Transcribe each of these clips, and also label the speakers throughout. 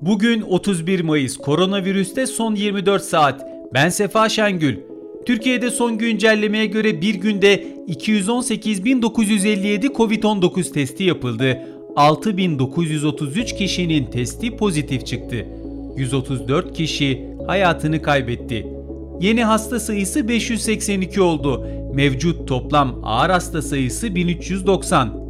Speaker 1: Bugün 31 Mayıs, koronavirüste son 24 saat. Ben Sefa Şengül. Türkiye'de son güncellemeye göre bir günde 218.957 Covid-19 testi yapıldı. 6.933 kişinin testi pozitif çıktı. 134 kişi hayatını kaybetti. Yeni hasta sayısı 582 oldu. Mevcut toplam ağır hasta sayısı 1390.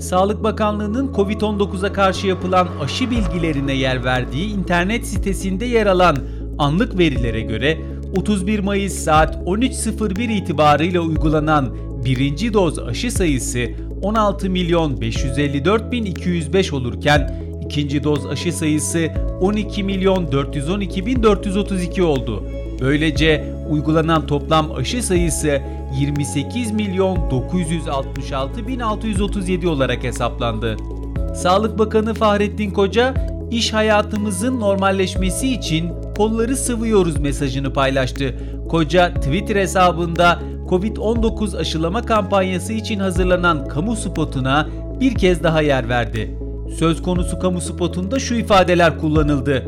Speaker 1: Sağlık Bakanlığı'nın COVID-19'a karşı yapılan aşı bilgilerine yer verdiği internet sitesinde yer alan anlık verilere göre 31 Mayıs saat 13.01 itibarıyla uygulanan birinci doz aşı sayısı 16 milyon 554 bin 205 olurken ikinci doz aşı sayısı 12 milyon 412 bin 432 oldu. Böylece uygulanan toplam aşı sayısı 28 milyon 966 bin 637 olarak hesaplandı. Sağlık Bakanı Fahrettin Koca, iş hayatımızın normalleşmesi için kolları sıvıyoruz mesajını paylaştı. Koca Twitter hesabında Covid-19 aşılama kampanyası için hazırlanan kamu spotuna bir kez daha yer verdi. Söz konusu kamu spotunda şu ifadeler kullanıldı.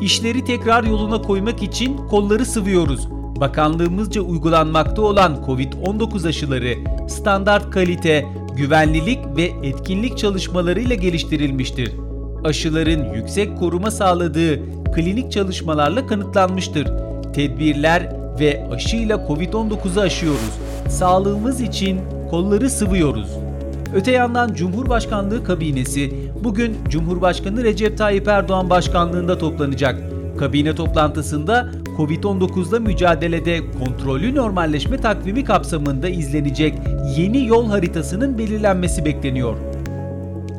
Speaker 1: İşleri tekrar yoluna koymak için kolları sıvıyoruz. Bakanlığımızca uygulanmakta olan COVID-19 aşıları standart kalite, güvenlilik ve etkinlik çalışmalarıyla geliştirilmiştir. Aşıların yüksek koruma sağladığı klinik çalışmalarla kanıtlanmıştır. Tedbirler ve aşıyla COVID-19'u aşıyoruz. Sağlığımız için kolları sıvıyoruz. Öte yandan Cumhurbaşkanlığı kabinesi bugün Cumhurbaşkanı Recep Tayyip Erdoğan başkanlığında toplanacak. Kabine toplantısında Covid-19'la mücadelede kontrollü normalleşme takvimi kapsamında izlenecek yeni yol haritasının belirlenmesi bekleniyor.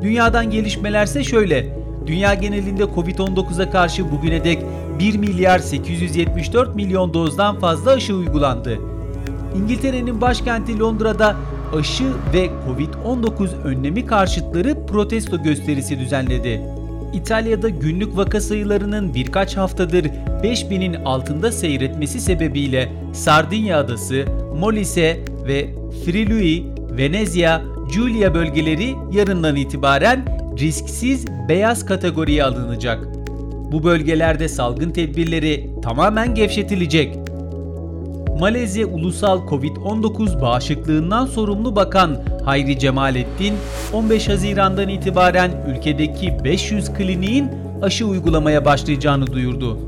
Speaker 1: Dünyadan gelişmelerse şöyle. Dünya genelinde Covid-19'a karşı bugüne dek 1 milyar 874 milyon dozdan fazla aşı uygulandı. İngiltere'nin başkenti Londra'da aşı ve Covid-19 önlemi karşıtları protesto gösterisi düzenledi. İtalya'da günlük vaka sayılarının birkaç haftadır 5000'in altında seyretmesi sebebiyle Sardinya adası, Molise ve Friuli, Venezia, Giulia bölgeleri yarından itibaren risksiz beyaz kategoriye alınacak. Bu bölgelerde salgın tedbirleri tamamen gevşetilecek. Malezya Ulusal Covid-19 Bağışıklığından sorumlu bakan Hayri Cemalettin, 15 Haziran'dan itibaren ülkedeki 500 kliniğin aşı uygulamaya başlayacağını duyurdu.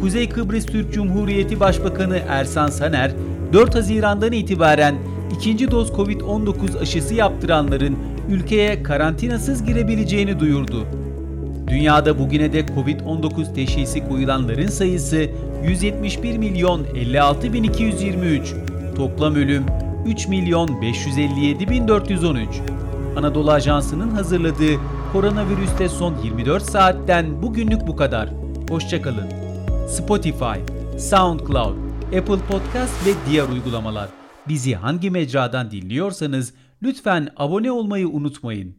Speaker 1: Kuzey Kıbrıs Türk Cumhuriyeti Başbakanı Ersan Saner, 4 Haziran'dan itibaren ikinci doz Covid-19 aşısı yaptıranların ülkeye karantinasız girebileceğini duyurdu. Dünyada bugüne dek Covid-19 teşhisi koyulanların sayısı 171 milyon 56 bin 223. Toplam ölüm 3 milyon 557 bin 413. Anadolu Ajansı'nın hazırladığı koronavirüste son 24 saatten bugünlük bu kadar. Hoşçakalın. Spotify, SoundCloud, Apple Podcast ve diğer uygulamalar. Bizi hangi mecradan dinliyorsanız lütfen abone olmayı unutmayın.